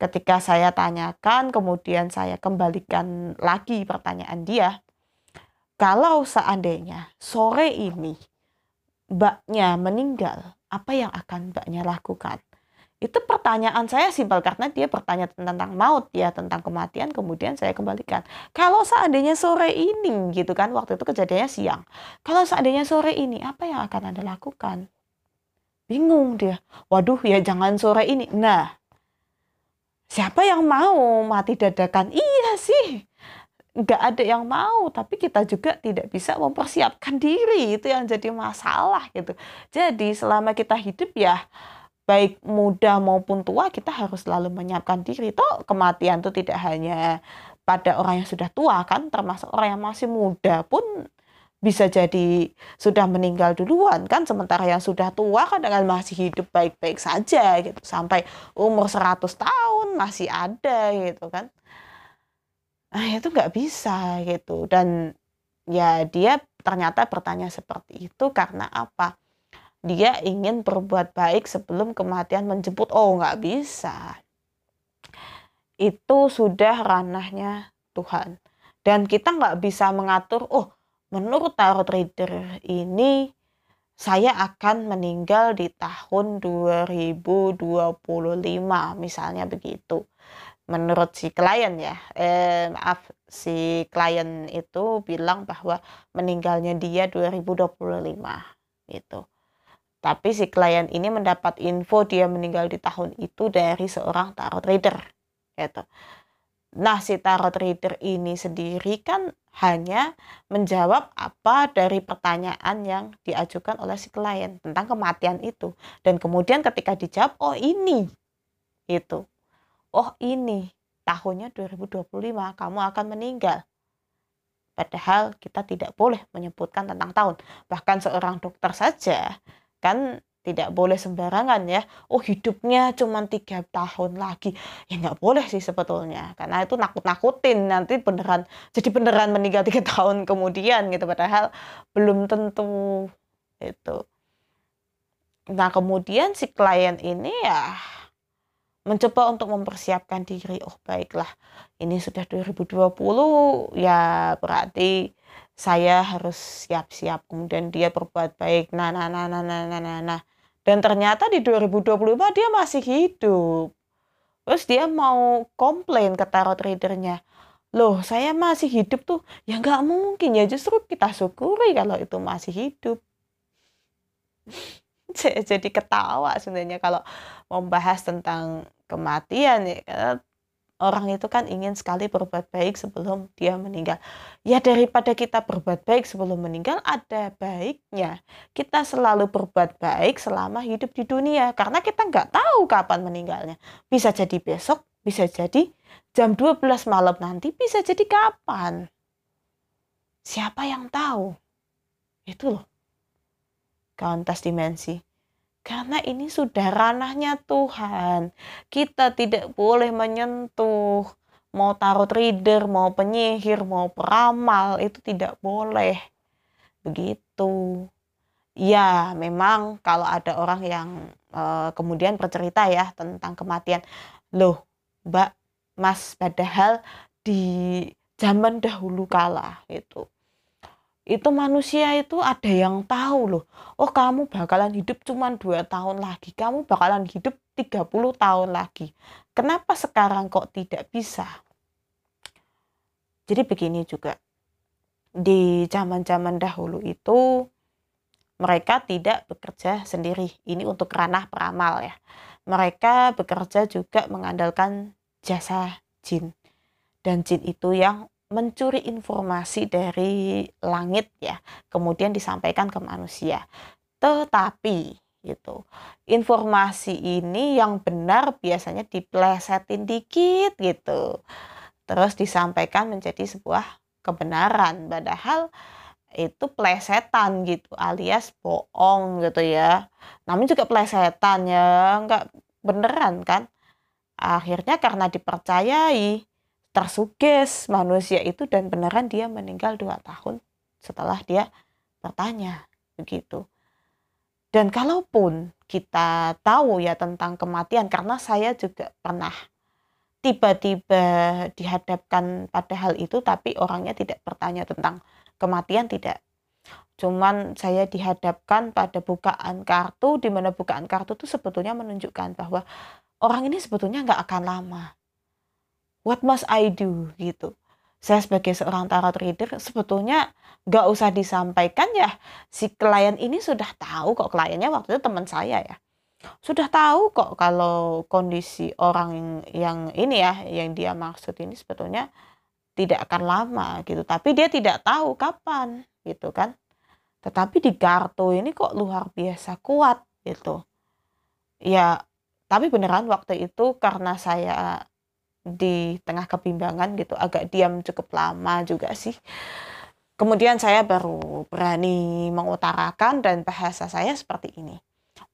[SPEAKER 1] Ketika saya tanyakan kemudian saya kembalikan lagi pertanyaan dia kalau seandainya sore ini mbaknya meninggal, apa yang akan mbaknya lakukan? Itu pertanyaan saya simpel karena dia bertanya tentang maut ya, tentang kematian, kemudian saya kembalikan. Kalau seandainya sore ini gitu kan, waktu itu kejadiannya siang. Kalau seandainya sore ini, apa yang akan Anda lakukan? Bingung dia. Waduh ya jangan sore ini. Nah, siapa yang mau mati dadakan? Iya sih nggak ada yang mau tapi kita juga tidak bisa mempersiapkan diri. Itu yang jadi masalah gitu. Jadi selama kita hidup ya baik muda maupun tua kita harus selalu menyiapkan diri. Toh kematian itu tidak hanya pada orang yang sudah tua kan termasuk orang yang masih muda pun bisa jadi sudah meninggal duluan kan. Sementara yang sudah tua kan dengan masih hidup baik-baik saja gitu. Sampai umur 100 tahun masih ada gitu kan Nah, itu nggak bisa gitu dan ya dia ternyata bertanya seperti itu karena apa? Dia ingin berbuat baik sebelum kematian menjemput. Oh, nggak bisa. Itu sudah ranahnya Tuhan. Dan kita nggak bisa mengatur, oh, menurut tarot reader ini saya akan meninggal di tahun 2025 misalnya begitu menurut si klien ya eh, maaf si klien itu bilang bahwa meninggalnya dia 2025 gitu tapi si klien ini mendapat info dia meninggal di tahun itu dari seorang tarot reader gitu nah si tarot reader ini sendiri kan hanya menjawab apa dari pertanyaan yang diajukan oleh si klien tentang kematian itu. Dan kemudian ketika dijawab, oh ini, itu. Oh ini, tahunnya 2025, kamu akan meninggal. Padahal kita tidak boleh menyebutkan tentang tahun. Bahkan seorang dokter saja kan tidak boleh sembarangan ya. Oh hidupnya cuma tiga tahun lagi. Ya nggak boleh sih sebetulnya. Karena itu nakut-nakutin. Nanti beneran jadi beneran meninggal tiga *laughs* tahun kemudian gitu. Padahal belum tentu itu. Nah kemudian si klien ini ya mencoba untuk mempersiapkan diri oh baiklah ini sudah 2020 ya berarti saya harus siap-siap kemudian dia berbuat baik nah nah nah nah nah nah nah, nah. Dan ternyata di 2025 dia masih hidup. Terus dia mau komplain ke tarot readernya. Loh saya masih hidup tuh. Ya nggak mungkin ya justru kita syukuri kalau itu masih hidup. *laughs* Jadi ketawa sebenarnya kalau membahas tentang kematian ya orang itu kan ingin sekali berbuat baik sebelum dia meninggal. Ya daripada kita berbuat baik sebelum meninggal, ada baiknya kita selalu berbuat baik selama hidup di dunia. Karena kita nggak tahu kapan meninggalnya. Bisa jadi besok, bisa jadi jam 12 malam nanti, bisa jadi kapan. Siapa yang tahu? Itu loh. Kauntas dimensi. Karena ini sudah ranahnya Tuhan. Kita tidak boleh menyentuh. Mau tarot reader, mau penyihir, mau peramal, itu tidak boleh. Begitu. Ya, memang kalau ada orang yang uh, kemudian bercerita ya tentang kematian. Loh, Mbak, Mas, padahal di zaman dahulu kala itu itu manusia itu ada yang tahu loh. Oh kamu bakalan hidup cuma dua tahun lagi. Kamu bakalan hidup 30 tahun lagi. Kenapa sekarang kok tidak bisa? Jadi begini juga. Di zaman-zaman dahulu itu mereka tidak bekerja sendiri. Ini untuk ranah peramal ya. Mereka bekerja juga mengandalkan jasa jin. Dan jin itu yang mencuri informasi dari langit ya, kemudian disampaikan ke manusia. Tetapi gitu. Informasi ini yang benar biasanya diplesetin dikit gitu. Terus disampaikan menjadi sebuah kebenaran padahal itu plesetan gitu alias bohong gitu ya. Namun juga plesetan ya, nggak beneran kan. Akhirnya karena dipercayai tersuges manusia itu dan beneran dia meninggal dua tahun setelah dia bertanya begitu. Dan kalaupun kita tahu ya tentang kematian karena saya juga pernah tiba-tiba dihadapkan pada hal itu tapi orangnya tidak bertanya tentang kematian tidak. Cuman saya dihadapkan pada bukaan kartu di mana bukaan kartu itu sebetulnya menunjukkan bahwa orang ini sebetulnya nggak akan lama what must I do? Gitu. Saya sebagai seorang tarot reader sebetulnya gak usah disampaikan ya. Si klien ini sudah tahu kok kliennya waktu itu teman saya ya. Sudah tahu kok kalau kondisi orang yang ini ya yang dia maksud ini sebetulnya tidak akan lama gitu. Tapi dia tidak tahu kapan gitu kan. Tetapi di kartu ini kok luar biasa kuat gitu. Ya tapi beneran waktu itu karena saya di tengah kebimbangan gitu agak diam cukup lama juga sih. Kemudian saya baru berani mengutarakan dan bahasa saya seperti ini.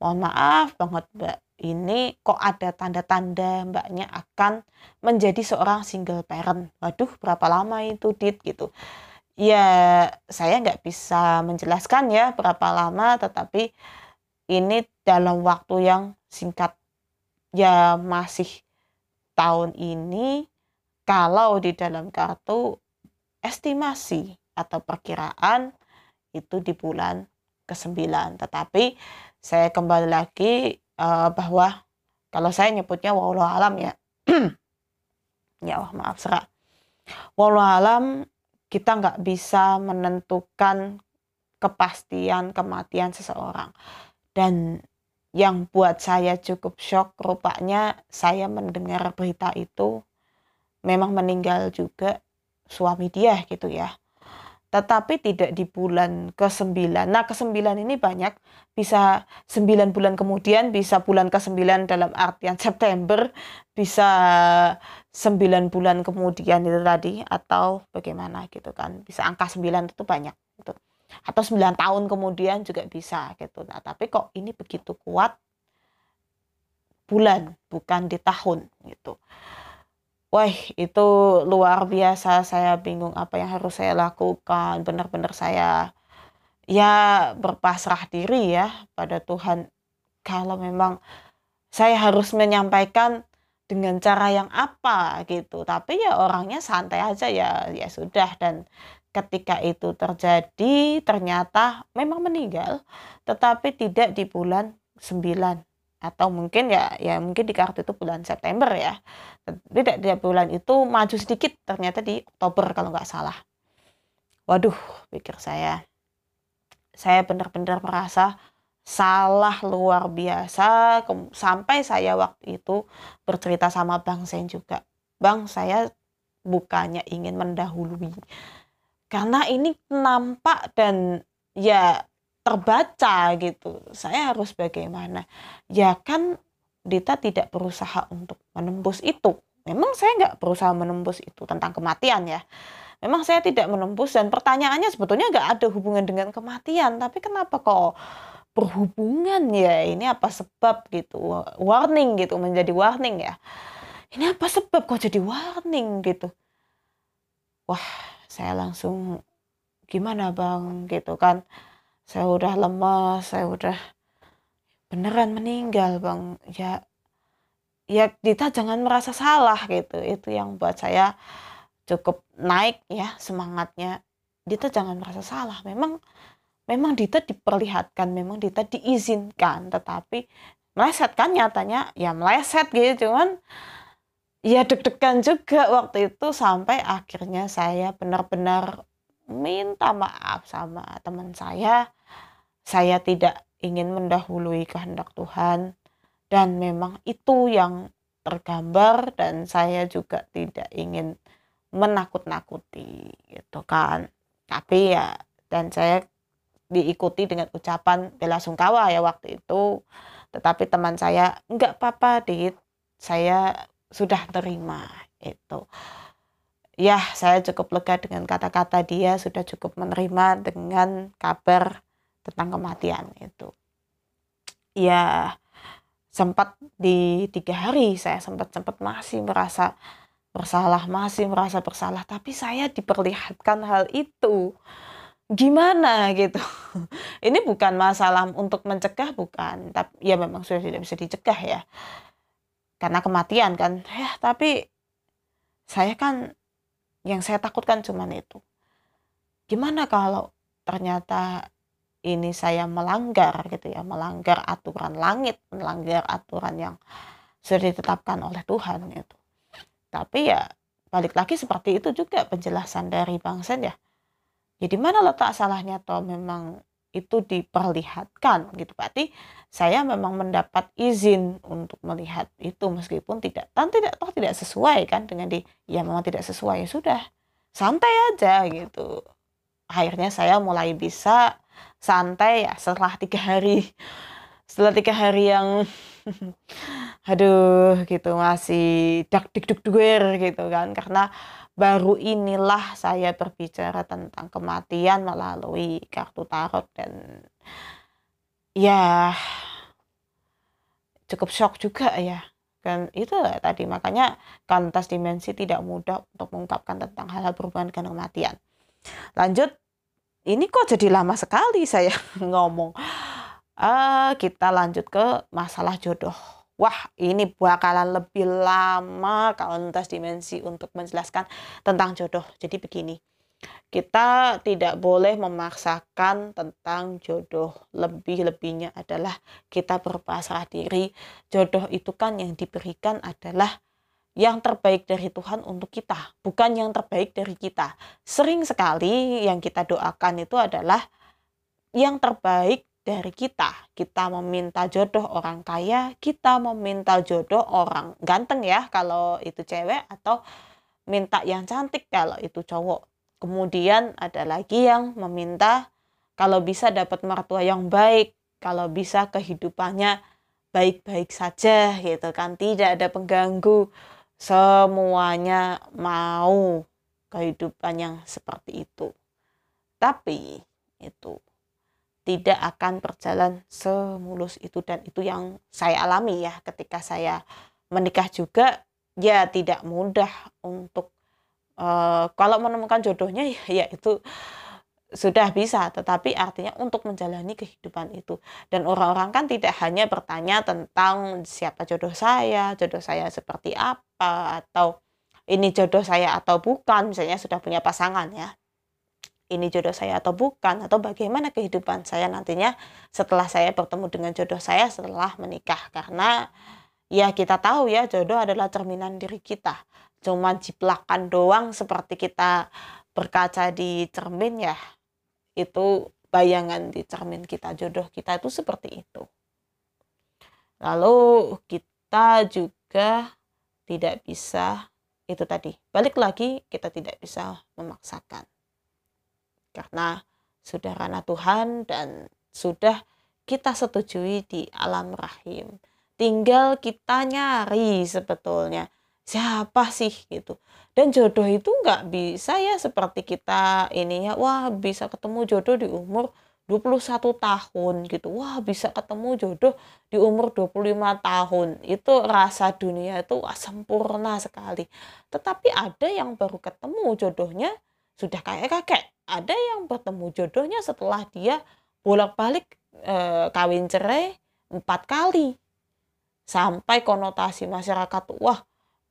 [SPEAKER 1] Mohon maaf banget mbak. Ini kok ada tanda-tanda mbaknya akan menjadi seorang single parent? Waduh berapa lama itu dit gitu. Ya saya nggak bisa menjelaskan ya berapa lama tetapi ini dalam waktu yang singkat. Ya masih tahun ini kalau di dalam kartu estimasi atau perkiraan itu di bulan ke-9 tetapi saya kembali lagi uh, bahwa kalau saya nyebutnya wallahu alam ya. *clears throat* Ya Allah maaf serak wallahu alam kita nggak bisa menentukan kepastian kematian seseorang. Dan yang buat saya cukup shock rupanya saya mendengar berita itu memang meninggal juga suami dia gitu ya tetapi tidak di bulan ke-9. Nah, ke-9 ini banyak, bisa 9 bulan kemudian, bisa bulan ke-9 dalam artian September, bisa 9 bulan kemudian itu tadi, atau bagaimana gitu kan. Bisa angka 9 itu banyak gitu. Atau 9 tahun kemudian juga bisa gitu. Nah, tapi kok ini begitu kuat bulan, bukan di tahun gitu. Wah, itu luar biasa. Saya bingung apa yang harus saya lakukan. Benar-benar saya ya berpasrah diri ya pada Tuhan. Kalau memang saya harus menyampaikan dengan cara yang apa gitu. Tapi ya orangnya santai aja ya ya sudah dan ketika itu terjadi ternyata memang meninggal tetapi tidak di bulan 9 atau mungkin ya ya mungkin di kartu itu bulan September ya. Tidak di bulan itu maju sedikit ternyata di Oktober kalau nggak salah. Waduh pikir saya. Saya benar-benar merasa salah luar biasa. Sampai saya waktu itu bercerita sama Bang Sen juga. Bang saya bukannya ingin mendahului karena ini nampak dan ya terbaca gitu. Saya harus bagaimana? Ya kan Dita tidak berusaha untuk menembus itu. Memang saya nggak berusaha menembus itu tentang kematian ya. Memang saya tidak menembus dan pertanyaannya sebetulnya nggak ada hubungan dengan kematian. Tapi kenapa kok berhubungan ya? Ini apa sebab gitu? Warning gitu menjadi warning ya. Ini apa sebab kok jadi warning gitu? Wah, saya langsung gimana bang? Gitu kan. Saya udah lemas saya udah beneran meninggal bang. Ya ya kita jangan merasa salah gitu. Itu yang buat saya cukup naik ya semangatnya. Dita jangan merasa salah. Memang memang Dita diperlihatkan memang Dita diizinkan tetapi meleset kan nyatanya ya meleset gitu. Cuman ya deg-degan juga waktu itu sampai akhirnya saya benar-benar minta maaf sama teman saya. Saya tidak ingin mendahului kehendak Tuhan. Dan memang itu yang tergambar dan saya juga tidak ingin menakut-nakuti gitu kan. Tapi ya dan saya diikuti dengan ucapan bela sungkawa ya waktu itu. Tetapi teman saya enggak apa-apa dit. Saya sudah terima itu. Ya saya cukup lega dengan kata-kata dia sudah cukup menerima dengan kabar tentang kematian itu. Ya sempat di tiga hari saya sempat sempat masih merasa bersalah masih merasa bersalah. Tapi saya diperlihatkan hal itu. Gimana gitu? *laughs* Ini bukan masalah untuk mencegah bukan. Tapi ya memang sudah tidak bisa dicegah ya karena kematian kan ya tapi saya kan yang saya takutkan cuman itu gimana kalau ternyata ini saya melanggar gitu ya, melanggar aturan langit, melanggar aturan yang sudah ditetapkan oleh Tuhan gitu. Tapi ya balik lagi seperti itu juga penjelasan dari Bang Sen ya. Jadi mana letak salahnya toh memang itu diperlihatkan gitu. Berarti saya memang mendapat izin untuk melihat itu meskipun tidak dan tidak toh tidak sesuai kan dengan di ya memang tidak sesuai ya sudah santai aja gitu. Akhirnya saya mulai bisa santai ya setelah tiga hari setelah tiga hari yang *laughs* aduh gitu masih dak dik duk gitu kan. Karena baru inilah saya berbicara tentang kematian melalui kartu tarot dan ya cukup shock juga ya. Kan itu tadi makanya kantas dimensi tidak mudah untuk mengungkapkan tentang hal-hal berhubungan dengan kematian. Lanjut ini kok jadi lama sekali saya *laughs* ngomong. Uh, kita lanjut ke masalah jodoh wah ini bakalan lebih lama kalau lintas dimensi untuk menjelaskan tentang jodoh jadi begini kita tidak boleh memaksakan tentang jodoh. Lebih-lebihnya adalah kita berpasrah diri. Jodoh itu kan yang diberikan adalah yang terbaik dari Tuhan untuk kita, bukan yang terbaik dari kita. Sering sekali yang kita doakan itu adalah yang terbaik dari kita. Kita meminta jodoh orang kaya, kita meminta jodoh orang ganteng ya kalau itu cewek atau minta yang cantik kalau itu cowok Kemudian ada lagi yang meminta kalau bisa dapat mertua yang baik, kalau bisa kehidupannya baik-baik saja gitu kan, tidak ada pengganggu. Semuanya mau kehidupan yang seperti itu. Tapi itu tidak akan berjalan semulus itu dan itu yang saya alami ya ketika saya menikah juga ya tidak mudah untuk uh, kalau menemukan jodohnya ya, ya itu sudah bisa, tetapi artinya untuk menjalani kehidupan itu. Dan orang-orang kan tidak hanya bertanya tentang siapa jodoh saya, jodoh saya seperti apa, atau ini jodoh saya atau bukan, misalnya sudah punya pasangan ya. Ini jodoh saya atau bukan, atau bagaimana kehidupan saya nantinya setelah saya bertemu dengan jodoh saya setelah menikah. Karena ya kita tahu ya jodoh adalah cerminan diri kita. Cuma jiplakan doang seperti kita berkaca di cermin ya itu bayangan di cermin kita jodoh kita itu seperti itu. Lalu kita juga tidak bisa itu tadi balik lagi kita tidak bisa memaksakan karena sudah ranah Tuhan dan sudah kita setujui di alam rahim. Tinggal kita nyari sebetulnya siapa sih gitu. Dan jodoh itu nggak bisa ya seperti kita ini ya wah bisa ketemu jodoh di umur 21 tahun gitu. Wah bisa ketemu jodoh di umur 25 tahun. Itu rasa dunia itu wah, sempurna sekali. Tetapi ada yang baru ketemu jodohnya sudah kayak kakek ada yang bertemu jodohnya setelah dia bolak-balik e, kawin cerai empat kali. Sampai konotasi masyarakat wah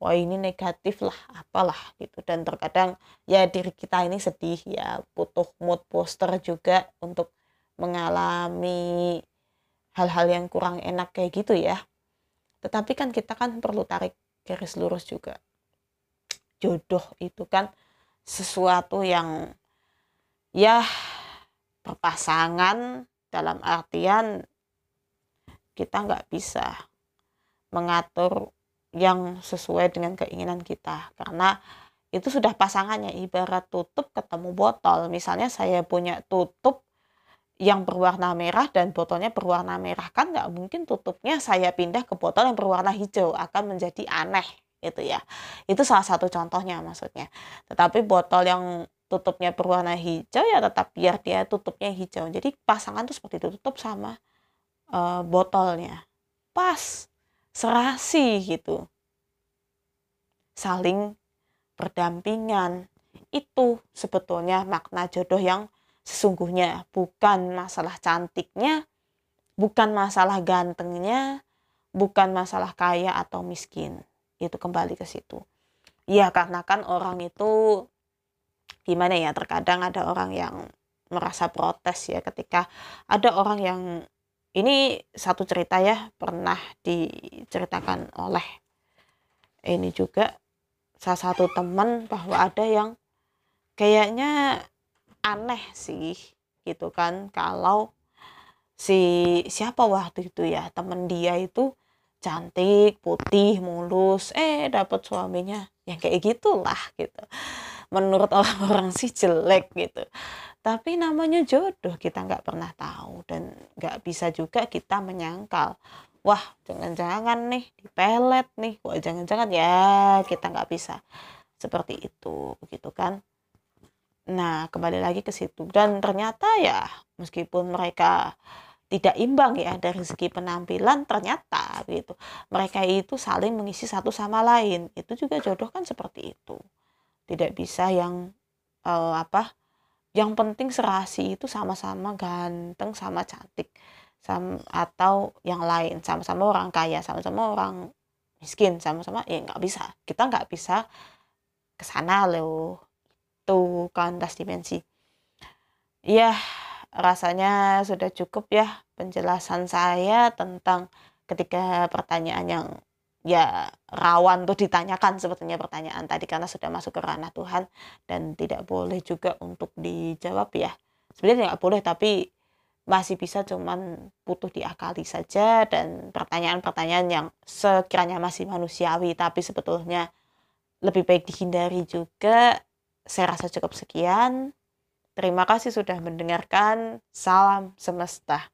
[SPEAKER 1] wah ini negatif lah apalah gitu. Dan terkadang ya diri kita ini sedih ya butuh mood poster juga untuk mengalami hal-hal yang kurang enak kayak gitu ya. Tetapi kan kita kan perlu tarik garis lurus juga. Jodoh itu kan sesuatu yang ya berpasangan dalam artian kita nggak bisa mengatur yang sesuai dengan keinginan kita. Karena itu sudah pasangannya ibarat tutup ketemu botol. Misalnya saya punya tutup yang berwarna merah dan botolnya berwarna merah kan nggak mungkin tutupnya saya pindah ke botol yang berwarna hijau akan menjadi aneh gitu ya. Itu salah satu contohnya maksudnya. Tetapi botol yang tutupnya berwarna hijau ya tetap biar dia tutupnya hijau. Jadi pasangan tuh seperti itu tutup sama uh, botolnya. Pas serasi gitu. Saling berdampingan. Itu sebetulnya makna jodoh yang sesungguhnya. Bukan masalah cantiknya bukan masalah gantengnya bukan masalah kaya atau miskin itu kembali ke situ. Ya karena kan orang itu gimana ya terkadang ada orang yang merasa protes ya ketika ada orang yang ini satu cerita ya pernah diceritakan oleh ini juga salah satu teman bahwa ada yang kayaknya aneh sih gitu kan kalau si siapa waktu itu ya temen dia itu cantik putih mulus eh dapat suaminya. Yang kayak gitulah gitu. Menurut *laughs* orang-orang sih jelek gitu. Tapi namanya jodoh kita nggak pernah tahu. Dan nggak bisa juga kita menyangkal wah jangan-jangan nih dipelet nih. Wah jangan-jangan ya kita nggak bisa. Seperti itu begitu kan. Nah kembali lagi ke situ. Dan ternyata ya meskipun mereka tidak imbang ya dari segi penampilan ternyata gitu mereka itu saling mengisi satu sama lain. Itu juga jodoh kan seperti itu. Tidak bisa yang uh, apa yang penting serasi itu sama-sama ganteng sama cantik sama, atau yang lain sama-sama orang kaya sama-sama orang miskin sama-sama ya nggak bisa. Kita nggak bisa ke sana loh. Itu kantas dimensi. Ya rasanya sudah cukup ya penjelasan saya tentang ketika pertanyaan yang ya rawan tuh ditanyakan sebetulnya pertanyaan tadi karena sudah masuk ke ranah Tuhan dan tidak boleh juga untuk dijawab ya. Sebenarnya nggak boleh tapi masih bisa cuman butuh diakali saja dan pertanyaan-pertanyaan yang sekiranya masih manusiawi tapi sebetulnya lebih baik dihindari juga saya rasa cukup sekian terima kasih sudah mendengarkan. Salam semesta